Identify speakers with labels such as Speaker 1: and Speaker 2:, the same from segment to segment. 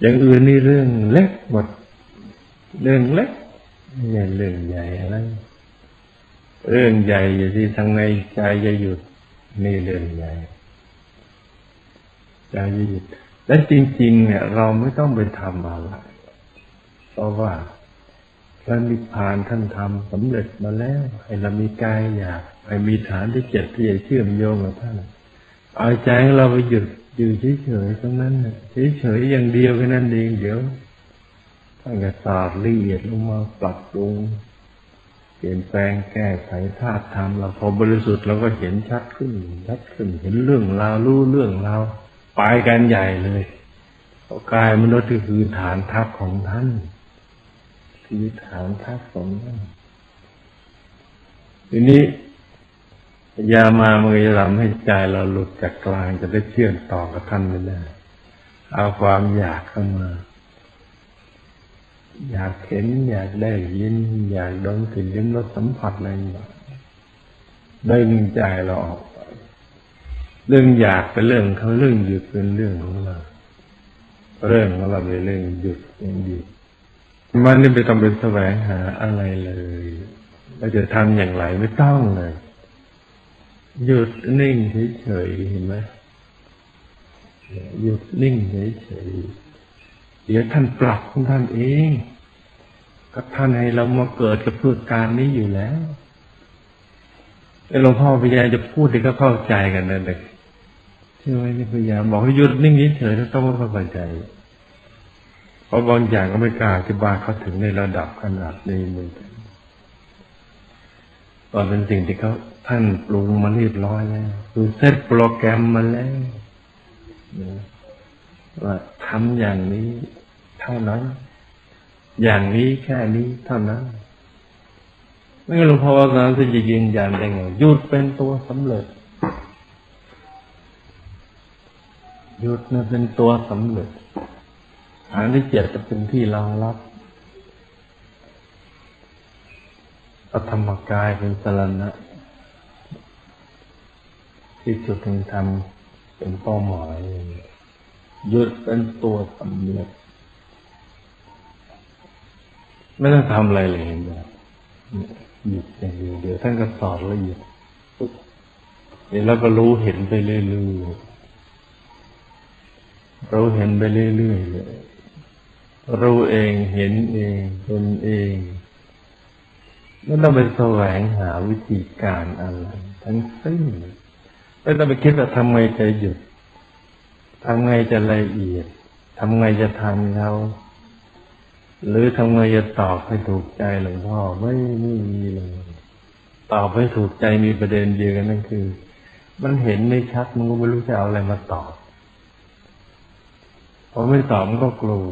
Speaker 1: อย่างอื่นนี่เรื่องเล็กหมด เรื่องเล็กไม่ใช่เรื่องใหญ่อะไรเรื่องใหญ่อยู่ที่ทางในใจจะหยุดนี่เรื่องใหญ่ใจจะหยุดและจริง ๆ เนี่ย เราไม่ต้องไปทำอะไรเพราะว่าพระนิพพานท่านทำสำเร็จมาแล้วให้เรามีกายอยากให้มีฐานที่เจ็ดที่จะเชื่อมโยงกับท่านเอาใจเราไปหยุด อยู่เฉยๆตรงนั้นเฉยๆอย่างเดียวแค่นั้นเองเดี๋ยวท่านก็สาดละเอียดลงมาปรับปรุงเปลี่ยนแปลงแก้ไขธาตุธรรมเราพอบริสุทธิ์เราก็เห็นชัดขึ้นชัดขึ้นเห็นเรื่องราวรู้เรื่องราวไปกันใหญ่เลยกายมนุษย์ก็คือฐานทัพของท่านคือฐานทัพของท่านทีนี้ ยามามันจะทำให้ใจเราหลุดจากกลางจะได้เชื่อมต่อกับท่านไม่ได้ เอาความอยากเข้ามา อยากเห็น อยากได้ยิน อยากดมกลิ่นลิ้มรสสัมผัสอะไรอย่างได้ดึงใจเราออกไป เรื่องอยากเป็นเรื่องเขาเรื่องหยุดเป็นเรื่องของเรา เรื่องของเราเป็นเรื่องหยุดเป็นหยุดมันนี่ไม่ต้องเป็นแสวงหาอะไรเลยเราจะทำอย่างไรไม่ต้องเลย หยุดนิ่งเฉยๆเห็นไหมหยุดนิ่งเฉยๆเดี๋ยวท่านปรับของท่านเองก็ท่านให้เรามาเกิดกับเพื่อการนี้อยู่แล้วหลวงพ่อพยายามจะพูดให้เขาเข้าใจกันนั่นเองใช่ไหมนี่พยายามบอกให้หยุดนิ่งเฉยๆแล้วต้องเข้าใจเพราะบางอย่างก็ไม่กล้าอธิบายเขาถึงในระดับขนาดนี้เหมือนกัน ตอนเป็นสิ่งที่เขาท่านปรุงมาเรียบร้อยแล้วคือเซตโปรแกรมมาแล้วว่าทำอย่างนี้เท่านั้น อย่างนี้แค่นี้เท่านั้นไม่หลวงพ่อว่าการที่จะยืนยันได้ไงหยุดเป็นตัวสำเร็จหยุดนั่นเป็นตัวสำเร็จฐานที่เจ็ดจะเป็นที่รองรับ อธรรมกายเป็นสรณะที่จุดถึงทำเป็นเป้าหมายยึดเป็นตัวสำเร็จไม่ต้องทำอะไรเลยเห็นไหมหยุดอย่างเดียวเดี๋ยวท่านก็สอนละเอียดเดี๋ยวเราก็รู้เห็นไปเรื่อยๆรู้เห็นไปเรื่อยๆเลยรู้เองเห็นเองตนเอง ไม่ต้องไปแสวงหาวิธีการอะไรทั้งสิ้นไม่ต้องไปคิดว่าทำไงจะหยุดทำไงจะละเอียดทำไงจะทันเขาหรือทำไงจะตอบให้ถูกใจหลวงพ่อไม่ไม่มีเลยตอบให้ถูกใจมีประเด็นเดียวกันนั่นคือ มันเห็นไม่ชัดมันก็ไม่รู้จะเอาอะไรมาตอบพอไม่ตอบมันก็กลัว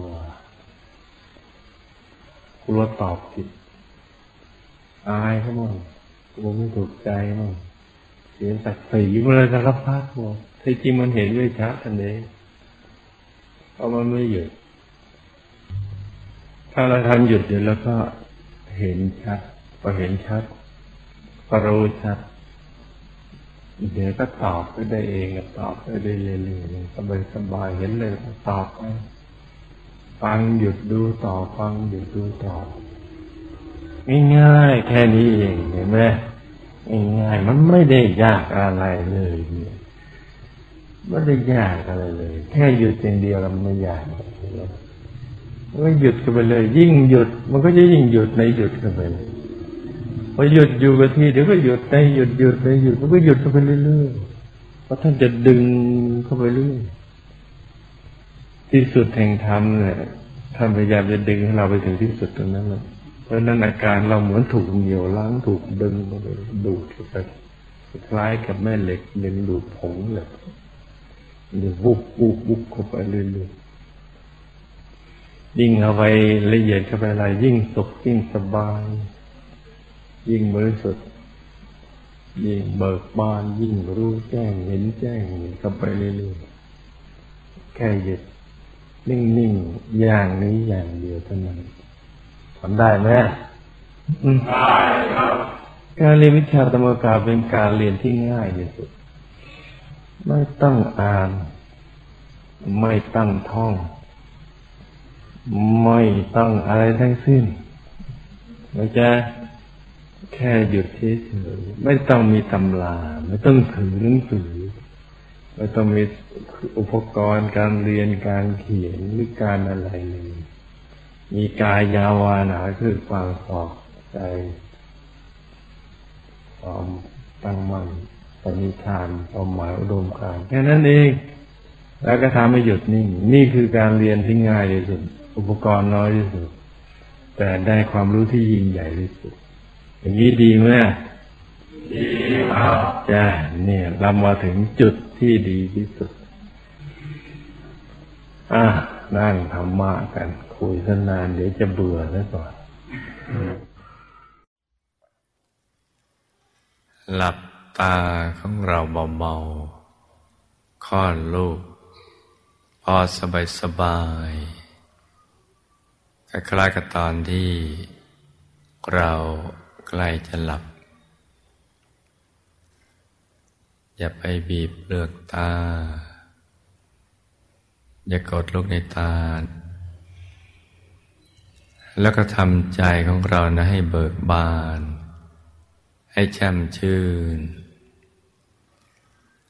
Speaker 1: กลัวตอบผิด อายเขาบ้างกลัวไม่ถูกใจบ้างเสียศักดิ์ศรีมาเลยสารพัดหมดที่จริงมันเห็นไม่ชัดทันเองเพราะมันไม่หยุด ถ้าเราทำหยุดเดี๋ยวแล้วก็เห็นชัดพอเห็นชัดก็รู้ชัดเดี๋ยวก็ตอบไปได้เองตอบไปได้เรื่อยๆสบายสบายเห็นเลยตอบไปฟังหยุดดูต่อฟังหยุดดูต่อ ง่ายๆแค่นี้เองเห็นไหมง่ายๆมันไม่ได้ยากอะไรเลยเนี่ยไม่ได้ยากอะไรเลย แค่หยุดอย่างเดียวมันไม่ยากมันก็หยุดกันไปเลย ยิ่งหยุด มันก็จะยิ่งหยุดในหยุดกันไปเลยพอหยุดอยู่กับที่เดี๋ยวก็หยุดในหยุดหยุดในหยุดมันก็หยุดกันไปเรื่อยๆเพราะท่านจะดึงเข้าไปเรื่อยที่สุดแห่งธรรมเนี่ยท่านพยายามจะดึงให้เราไปถึงที่สุดตรงนั้นเลย เพราะนั้นอาการเราเหมือนถูกเหนี่ยวล้างถูกดึงไปดูดไปคล้ายกับแม่เหล็กเล็งดูดผงเหล็กเดี๋ยววุบวุบวุบเข้าไปเรื่อยๆยิ่งเอาไปละเอียดเข้าไปอะไรยิ่งสุขยิ่งสบาย ยิ่งบริสุทธิ์ยิ่งเบิกบานยิ่งรู้แจ้งเห็นแจ้งเข้าไปเรื่อยๆแค่หยุดนิ่งๆอย่างนี้อย่างเดียวเท่านั้น ทำได้ไหมได้ครับ การเรียนวิชาธรรมกาเป็นการเรียนที่ง่ายที่สุด ไม่ต้องอ่าน ไม่ตั้งท่อง ไม่ต้องอะไรทั้งสิ้นมันจะแค่หยุดเฉยๆไม่ต้องมีตำราไม่ต้องถือหนังสือไม่ต้องมีอุปกรณ์การเรียนการเขียนหรือการอะไรเลย มีกายยาวานาคือความสอบใจความตั้งมั่นปณิธานความหมายอุดมการแค่นั้นเอง แล้วก็ทำให้หยุดนิ่ง นี่คือการเรียนที่ง่ายที่สุด อุปกรณ์น้อยที่สุด แต่ได้ความรู้ที่ยิ่งใหญ่ที่สุด อย่างนี้ดีไหมดีครับจ้าเนี่ยเรามาถึงจุดที่ดีที่สุด อ่านั่งธรรมะกัน คุยสนานเดี๋ยวจะเบื่อแล้วก่อน
Speaker 2: หลับตาของเราเบาๆค่อนลูก พอสบายสบายคล้ายๆกับตอนที่เราใกล้จะหลับ อย่าไปบีบเปลือกตา อย่ากดลูกในตา แล้วก็ทำใจของเรานะให้เบิกบาน ให้แช่มชื่น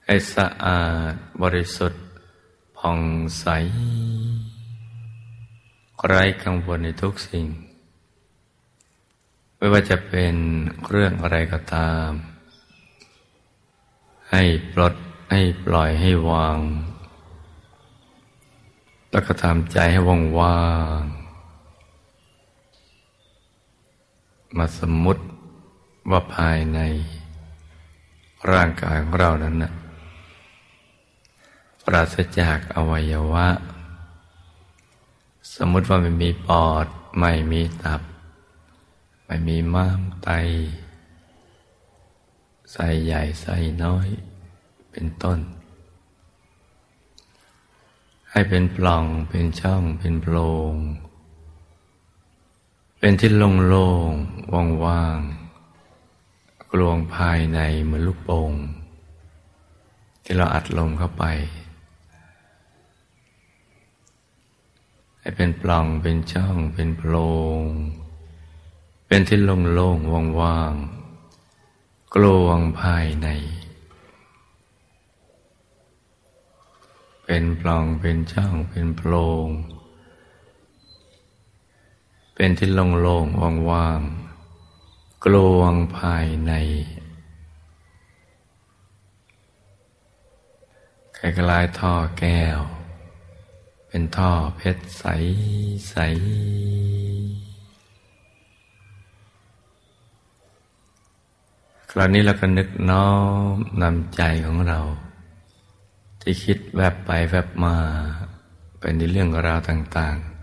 Speaker 2: ให้สะอาดบริสุทธิ์ผ่องใส ไร้กังวลในทุกสิ่ง ไม่ว่าจะเป็นเรื่องอะไรก็ตาม ให้ปลดให้ปล่อยให้วาง แล้วก็ทำใจให้ว่างว่าง มาสมมุติว่าภายในร่างกายของเรานั้นนะปราศจากอวัยวะ สมมติว่าไม่มีปอด ไม่มีตับ ไม่มีม้ามไตไส้ใหญ่ไส้น้อย เป็นต้น ให้เป็นปล่องเป็นช่องเป็นโพรง เป็นที่โล่งๆว่างๆกลวงภายในเหมือนลูกโป่งที่เราอัดลมเข้าไป ให้เป็นปล่องเป็นช่องเป็นโพรงเป็นที่โล่งๆว่างๆกลวงภายใน เป็นปล่องเป็นช่องเป็นโพรง เป็นที่โล่งๆว่างๆกลวงภายในคล้ายๆท่อแก้ว เป็นท่อเพชรใสใสคราวนี้เราก็นึกน้อมนำใจของเรา ที่คิดแวบไปแวบมา เป็นในเรื่องราวต่าง ๆ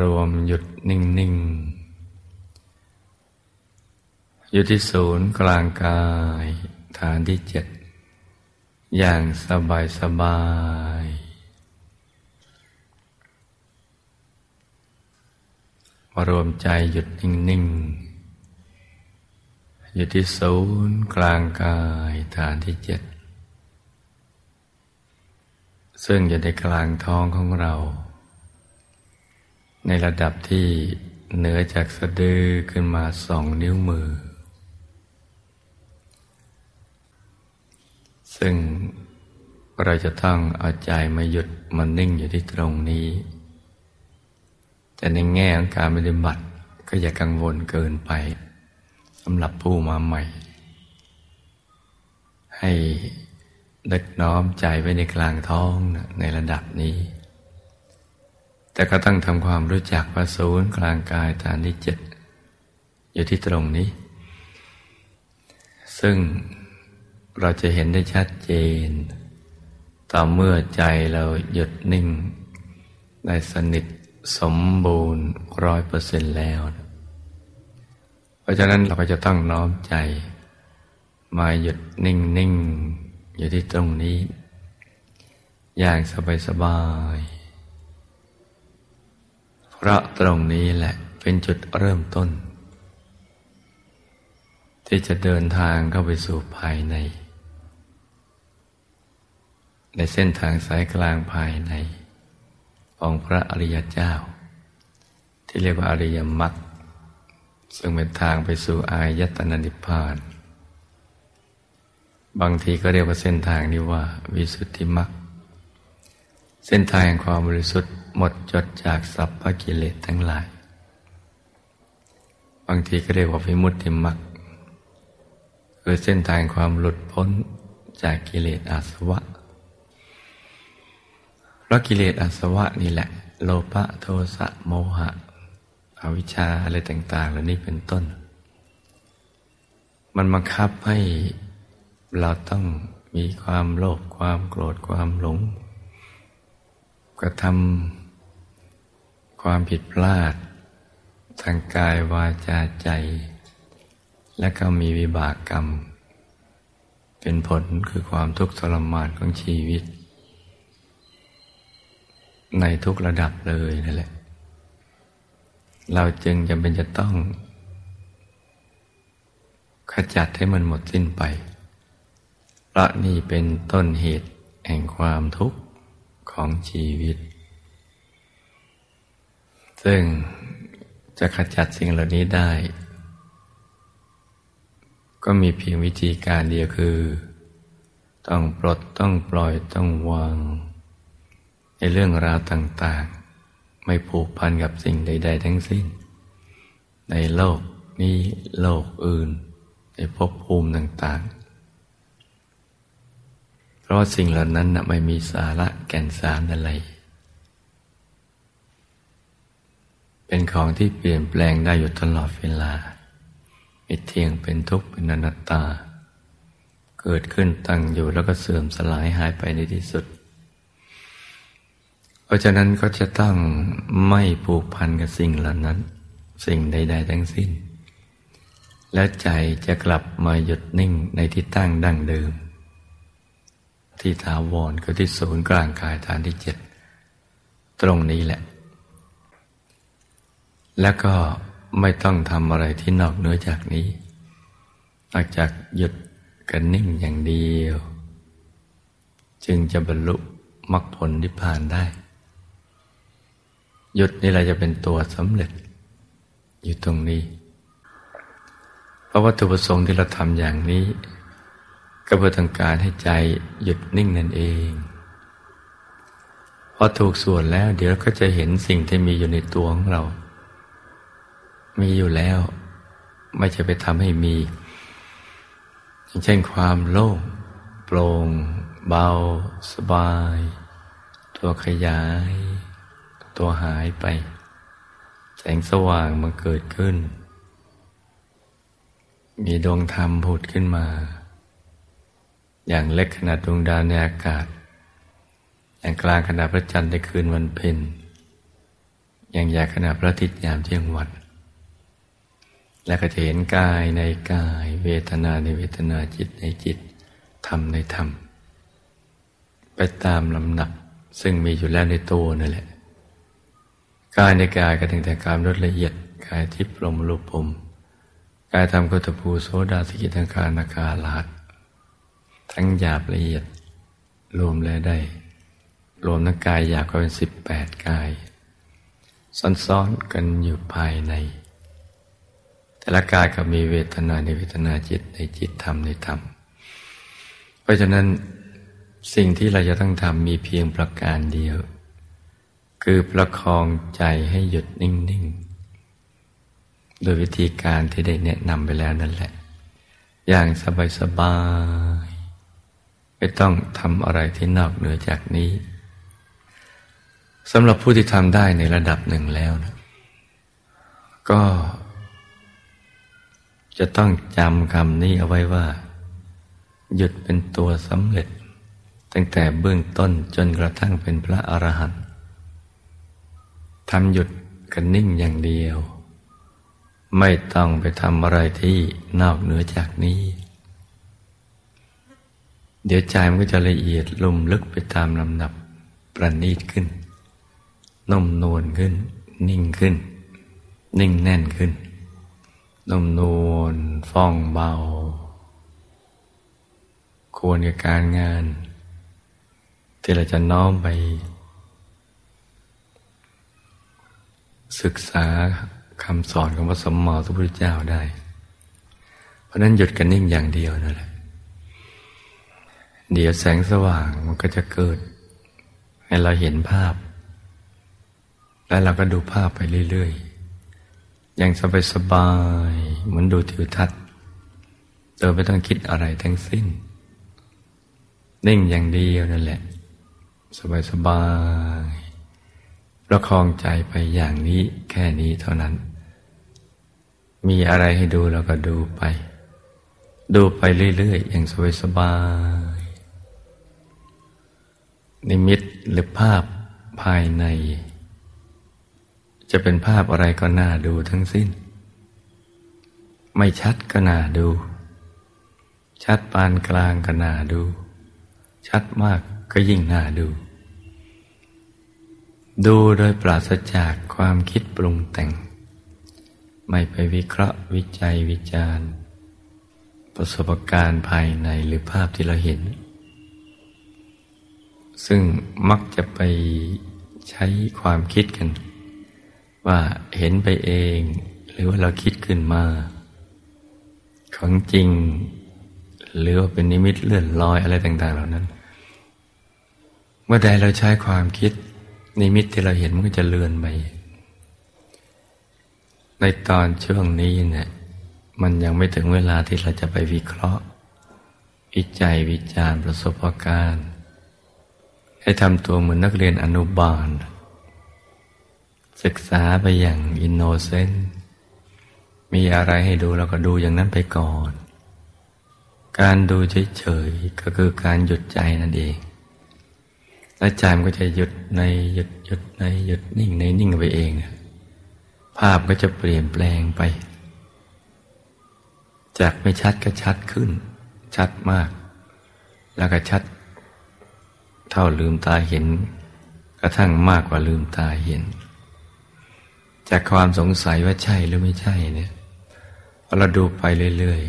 Speaker 2: รวมหยุดนิ่งๆอยู่ที่ศูนย์กลางกายฐานที่เจ็ด อย่างสบายสบาย มารวมใจหยุดนิ่งๆอยู่ที่ศูนย์กลางกายฐานที่เจ็ด ซึ่งอยู่ในกลางท้องของเรา ในระดับที่เหนือจากสะดือขึ้นมาสองนิ้วมือ ซึ่งเราจะต้องเอาใจมาหยุดมันนิ่งอยู่ที่ตรงนี้ แต่ในแง่ของการปฏิบัติก็อย่ากังวลเกินไปสำหรับผู้มาใหม่ ให้ดึกน้อมใจไว้ในกลางท้องในระดับนี้ แต่ก็ต้องทำความรู้จักว่าศูนย์กลางกายฐานที่เจ็ดอยู่ที่ตรงนี้ ซึ่งเราจะเห็นได้ชัดเจน ต่อเมื่อใจเราหยุดนิ่ง ได้สนิทสมบูรณ์ร้อยเปอร์เซ็นแล้ว เพราะฉะนั้นเราก็จะต้องน้อมใจ มาหยุดนิ่งนิ่งอยู่ที่ตรงนี้ อย่างสบายสบาย เพราะตรงนี้แหละเป็นจุดเริ่มต้น ที่จะเดินทางเข้าไปสู่ภายใน ในเส้นทางสายกลางภายใน ของพระอริยเจ้า ที่เรียกว่าอริยมรรคซึ่งเป็นทางไปสู่อายตนะนิพพาน บางทีก็เรียกว่าเส้นทางนี้ว่า วิสุทธิมรรคเส้นทางแห่งความบริสุทธิ์ หมดจดจากสัพพกิเลสทั้งหลาย บางทีก็เรียกว่าวิมุตติมรรคคือเส้นทางความหลุดพ้นจากกิเลสอาสวะ เพราะกิเลสอาสวะนี่แหละ โลภะโทสะโมหะ อวิชชาอะไรต่าง ๆ เหล่านี้เป็นต้น มันบังคับให้เราต้องมีความโลภความโกรธความหลงกระทำ ความผิดพลาด ทางกายวาจาใจ และก็มีวิบากกรรม เป็นผลคือความทุกข์ทรมานของชีวิต ในทุกระดับเลยนั่นแหละ เราจึงจำเป็นจะต้อง ขจัดให้มันหมดสิ้นไปเพราะนี่เป็นต้นเหตุแห่งความทุกข์ของชีวิต ซึ่งจะขจัดสิ่งเหล่านี้ได้ ก็มีเพียงวิธีการเดียวคือ ต้องปลดต้องปล่อยต้องวาง ในเรื่องราวต่าง ๆ ไม่ผูกพันกับสิ่งใด ๆ ทั้งสิ้น ในโลกนี้โลกอื่น ในภพภูมิต่าง ๆ เพราะสิ่งเหล่านั้นนะไม่มีสาระแก่นสารอะไร เป็นของที่เปลี่ยนแปลงได้อยู่ตลอดเวลาไม่เที่ยงเป็นทุกข์เป็นอนัตตา เกิดขึ้นตั้งอยู่แล้วก็เสื่อมสลายหายไปในที่สุด เพราะฉะนั้นก็จะต้องไม่ผูกพันกับสิ่งเหล่านั้น สิ่งใด ๆ ทั้งสิ้น แล้วใจจะกลับมาหยุดนิ่งในที่ตั้งดั้งเดิม ที่ถาวรก็ที่ศูนย์กลางกายฐานที่เจ็ดตรงนี้แหละ แล้วก็ไม่ต้องทำอะไรที่นอกเหนือจากนี้นอกจากหยุดกันนิ่งอย่างเดียว จึงจะบรรลุมรรคผลนิพพานได้ หยุดนี่เราจะเป็นตัวสำเร็จ อยู่ตรงนี้เพราะวัตถุประสงค์ที่เราทำอย่างนี้ ก็เพื่อต้องการให้ใจหยุดนิ่งนั่นเองพอถูกส่วนแล้วเดี๋ยวก็จะเห็นสิ่งที่มีอยู่ในตัวของเรา มีอยู่แล้ว ไม่จะไปทำให้มีอย่างเช่นความโล่งโปร่ง เบา สบาย ตัวขยาย ตัวหายไป แสงสว่างมันเกิดขึ้น มีดวงธรรมผุดขึ้นมา อย่างเล็กขนาดดวงดาวในอากาศ อย่างกลางขนาดพระจันทร์ในคืนวันเพ็ญอย่างใหญ่ขนาดพระอาทิตย์ยามเที่ยงวัน และก็จะเห็นกายในกาย เวทนาในเวทนาจิตในจิต ธรรมในธรรม ไปตามลำหนักซึ่งมีอยู่แล้วในตัวนั่นแหละ กายในกายก็ถึงแต่การลดละเอียด กายทิพย์ลมรูปภมกายธรรมกุตภูโสดาสกิทังคารนาคาลาดทั้งหยาบละเอียด รวมแล้วได้ รวมทั้งกายหยาบก็เป็นสิบแปดกาย ซ้อนๆกันอยู่ภายใน แต่ละกายก็มีเวทนาในเวทนาจิตในจิตธรรมในธรรม เพราะฉะนั้นสิ่งที่เราจะต้องทำมีเพียงประการเดียว คือประคองใจให้หยุดนิ่ง ๆ โดยวิธีการที่ได้แนะนำไปแล้วนั่นแหละ อย่างสบาย ๆ ไม่ต้องทำอะไรที่นอกเหนือจากนี้สำหรับผู้ที่ทำได้ในระดับหนึ่งแล้วนะก็ จะต้องจำคำนี้เอาไว้ว่า หยุดเป็นตัวสำเร็จ ตั้งแต่เบื้องต้นจนกระทั่งเป็นพระอรหันต์ทำหยุดกันนิ่งอย่างเดียว ไม่ต้องไปทำอะไรที่นอกเหนือจากนี้ เดี๋ยวใจมันก็จะละเอียดลุ่มลึกไปตามลำดับประณีตขึ้นนุ่มนวลขึ้น นิ่งขึ้น นิ่งแน่นขึ้น นุ่มนวลฟ่องเบา ควรกับการงาน ที่เราจะน้อมไป ศึกษาคำสอนของพระสมมาสัมพุทธเจ้าได้ เพราะนั้นหยุดกันนิ่งอย่างเดียวนั่นแหละ เดี๋ยวแสงสว่างมันก็จะเกิด ให้เราเห็นภาพ แล้วเราก็ดูภาพไปเรื่อย ๆ อย่างสบายๆเหมือนดูทิวทัศน์โดยไม่ต้องคิดอะไรทั้งสิ้น นิ่งอย่างเดียวนั่นแหละ สบายๆประคองใจไปอย่างนี้แค่นี้เท่านั้น มีอะไรให้ดูเราก็ดูไป ดูไปเรื่อยๆอย่างสบายๆนิมิตหรือภาพภายใน จะเป็นภาพอะไรก็น่าดูทั้งสิ้น ไม่ชัดก็น่าดู ชัดปานกลางก็น่าดู ชัดมากก็ยิ่งน่าดู ดูโดยปราศจากความคิดปรุงแต่ง ไม่ไปวิเคราะห์วิจัยวิจารณ์ ประสบการณ์ภายในหรือภาพที่เราเห็น ซึ่งมักจะไปใช้ความคิดกัน ว่าเห็นไปเอง หรือว่าเราคิดขึ้นมา ของจริง หรือว่าเป็นนิมิตเลื่อนลอยอะไรต่างๆ เหล่านั้น เมื่อใดเราใช้ความคิด นิมิตที่เราเห็นมันก็จะเลือนไปในตอนช่วงนี้เนี่ยมันยังไม่ถึงเวลาที่เราจะไปวิเคราะห์ วิจัยวิจารณ์ประสบการณ์ ให้ทำตัวเหมือนนักเรียนอนุบาล ศึกษาไปอย่างอินโนเซนต์มีอะไรให้ดูเราก็ดูอย่างนั้นไปก่อน การดูเฉยๆก็คือการหยุดใจนั่นเอง และใจมันก็จะหยุดในหยุดหยุดในหยุดนิ่งในนิ่งไปเอง ภาพก็จะเปลี่ยนแปลงไป จากไม่ชัดก็ชัดขึ้น ชัดมาก แล้วก็ชัด เท่าลืมตาเห็น กระทั่งมากกว่าลืมตาเห็น จากความสงสัยว่าใช่หรือไม่ใช่เนี่ยพอเราดูไปเรื่อย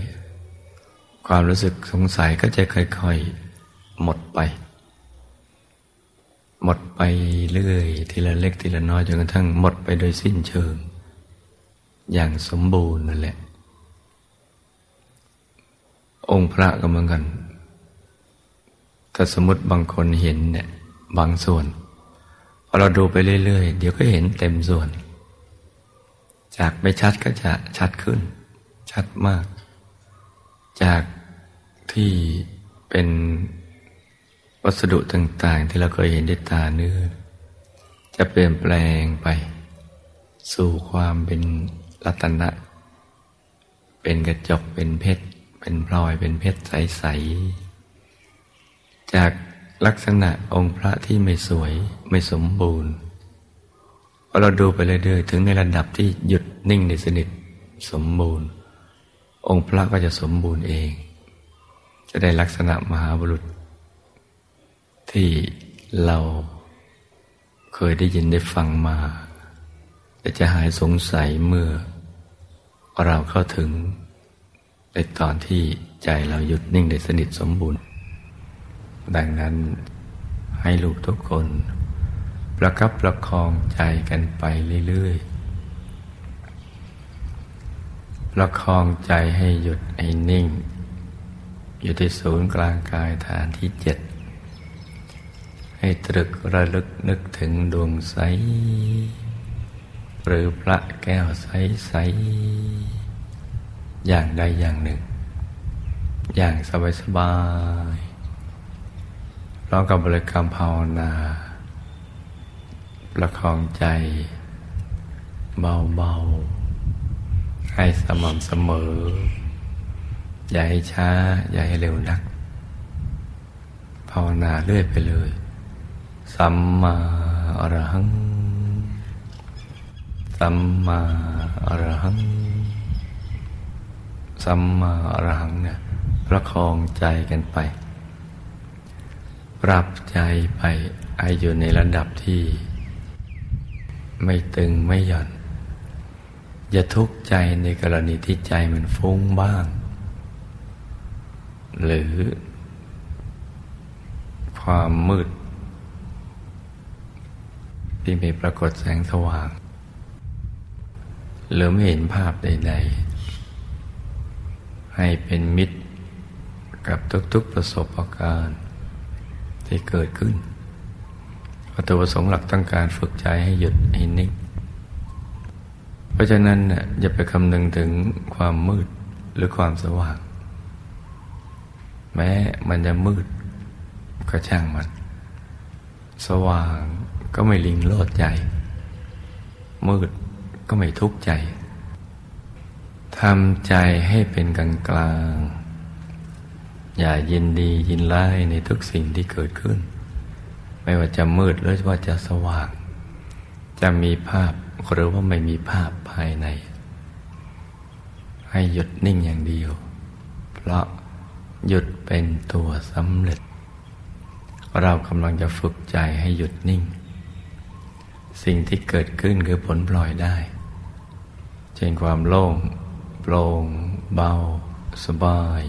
Speaker 2: ๆ ความรู้สึกสงสัยก็จะค่อยๆ หมดไป หมดไปเรื่อยทีละเล็กทีละน้อยจนกระทั่งหมดไปโดยสิ้นเชิง อย่างสมบูรณ์นั่นแหละ องค์พระก็เหมือนกันถ้าสมมติบางคนเห็นเนี่ยบางส่วนพอเราดูไปเรื่อยๆ เดี๋ยวก็เห็นเต็มส่วน จากไม่ชัดก็จะชัดขึ้น ชัดมาก จากที่เป็นวัสดุต่างๆ ที่เราเคยเห็นด้วยตาเนื้อ จะเปลี่ยนแปลงไป สู่ความเป็นรัตนะ เป็นกระจกเป็นเพชร เป็นพลอยเป็นเพชรใส ๆ จากลักษณะองค์พระที่ไม่สวยไม่สมบูรณ์ เราดูไปเรื่อยๆถึงในระดับที่หยุดนิ่งในสนิทสมบูรณ์ องค์พระก็จะสมบูรณ์เอง จะได้ลักษณะมหาบุรุษ ที่เราเคยได้ยินได้ฟังมาแต่จะหายสงสัยเมื่อ เราเข้าถึงในตอนที่ใจเราหยุดนิ่งได้สนิทสมบูรณ์ ดังนั้นให้ลูกทุกคน ประคับประคองใจกันไปเรื่อยๆ ประคองใจให้หยุดให้นิ่ง อยู่ที่ศูนย์กลางกายฐานที่เจ็ด ให้ตรึกระลึกนึกถึงดวงใส หรือพระแก้วใสใสอย่างใดอย่างหนึ่ง อย่างสบายสบายร้องกับบริกรรมภาวนา ประคองใจ เบาๆ ให้สม่ำเสมอ อย่าให้ช้า อย่าให้เร็วนัก ภาวนาเรื่อยไปเลย สัมมาอรหัง สัมมาอรหัง สัมมาอรหังเนี่ยประคองใจกันไป ปรับใจไปให้อยู่ในระดับที่ ไม่ตึงไม่หย่อน อย่าทุกข์ใจในกรณีที่ใจมันฟุ้งบ้าง หรือ ความมืด ที่ไม่ปรากฏแสงสว่าง หรือไม่เห็นภาพใด ๆ ให้เป็นมิตรกับทุกๆประสบการณ์ที่เกิดขึ้น วัตถุประสงค์หลักต้องการฝึกใจให้หยุดให้นิ่ง เพราะฉะนั้นอย่าไปคำนึงถึงความมืดหรือความสว่าง แม้มันจะมืดก็ช่างมัน สว่างก็ไม่ลิงโลดใจ มืดก็ไม่ทุกข์ใจทำใจให้เป็นกลางกลาง อย่ายินดียินไล่ในทุกสิ่งที่เกิดขึ้น ไม่ว่าจะมืดหรือว่าจะสว่าง จะมีภาพหรือว่าไม่มีภาพภายใน ให้หยุดนิ่งอย่างเดียว เพราะหยุดเป็นตัวสำเร็จ เรากำลังจะฝึกใจให้หยุดนิ่ง สิ่งที่เกิดขึ้นคือผลปล่อยได้ เช่นความโล่งโปร่งเบา สบาย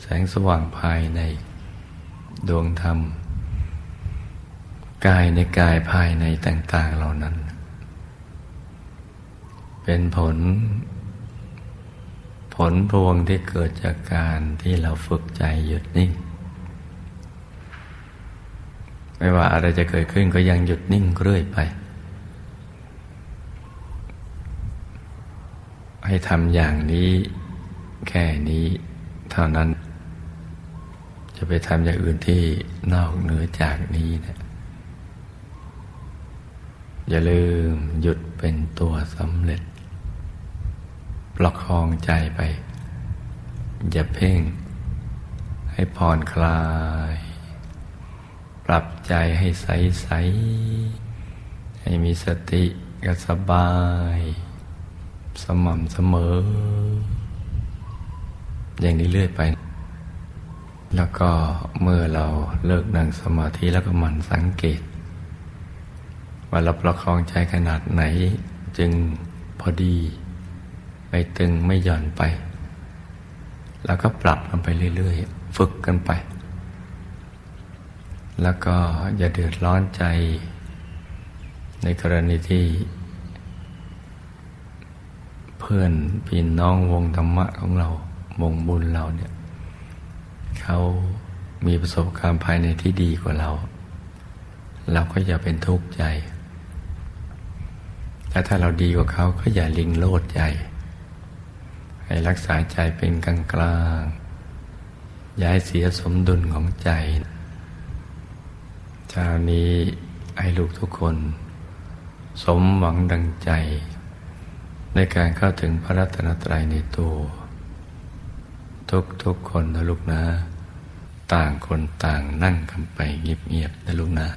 Speaker 2: แสงสว่างภายใน ดวงธรรม กายในกายภายในต่าง ๆ เหล่านั้น เป็นผล ผลพวงที่เกิดจากการที่เราฝึกใจหยุดนิ่ง ไม่ว่าอะไรจะเกิดขึ้นก็ยังหยุดนิ่งเรื่อยไป ให้ทำอย่างนี้แค่นี้เท่านั้น จะไปทำอย่างอื่นที่นอกเหนือจากนี้นะ อย่าลืมหยุดเป็นตัวสำเร็จ ประคองใจไป อย่าเพ่ง ให้ผ่อนคลาย ปรับใจให้ใสใส ให้มีสติกับสบาย สม่ำเสมอ อย่างนี้เรื่อยไป แล้วก็เมื่อเราเลิกนั่งสมาธิแล้วก็หมั่นสังเกต ว่าเราประคองใจขนาดไหน จึงพอดี ไม่ตึงไม่หย่อนไป แล้วก็ปรับกันไปเรื่อยๆ ฝึกกันไป แล้วก็อย่าเดือดร้อนใจ ในกรณีที่ เพื่อนพี่น้องวงธรรมะของเราวงบุญเราเนี่ยเขามีประสบการณ์ภายในที่ดีกว่าเรา เราก็อย่าเป็นทุกข์ใจ แต่ถ้าเราดีกว่าเขาก็อย่าลิงโลดใจ ให้รักษาใจเป็นกลางกลางย้ายเสียสมดุลของใจเช้านี้ให้ลูกทุกคน สมหวังดังใจ ในการเข้าถึงพระรัตนตรัยในตัว ทุกทุกคนนะลูกนะ ต่างคนต่างนั่งกันไปเงียบๆนะลูกนะ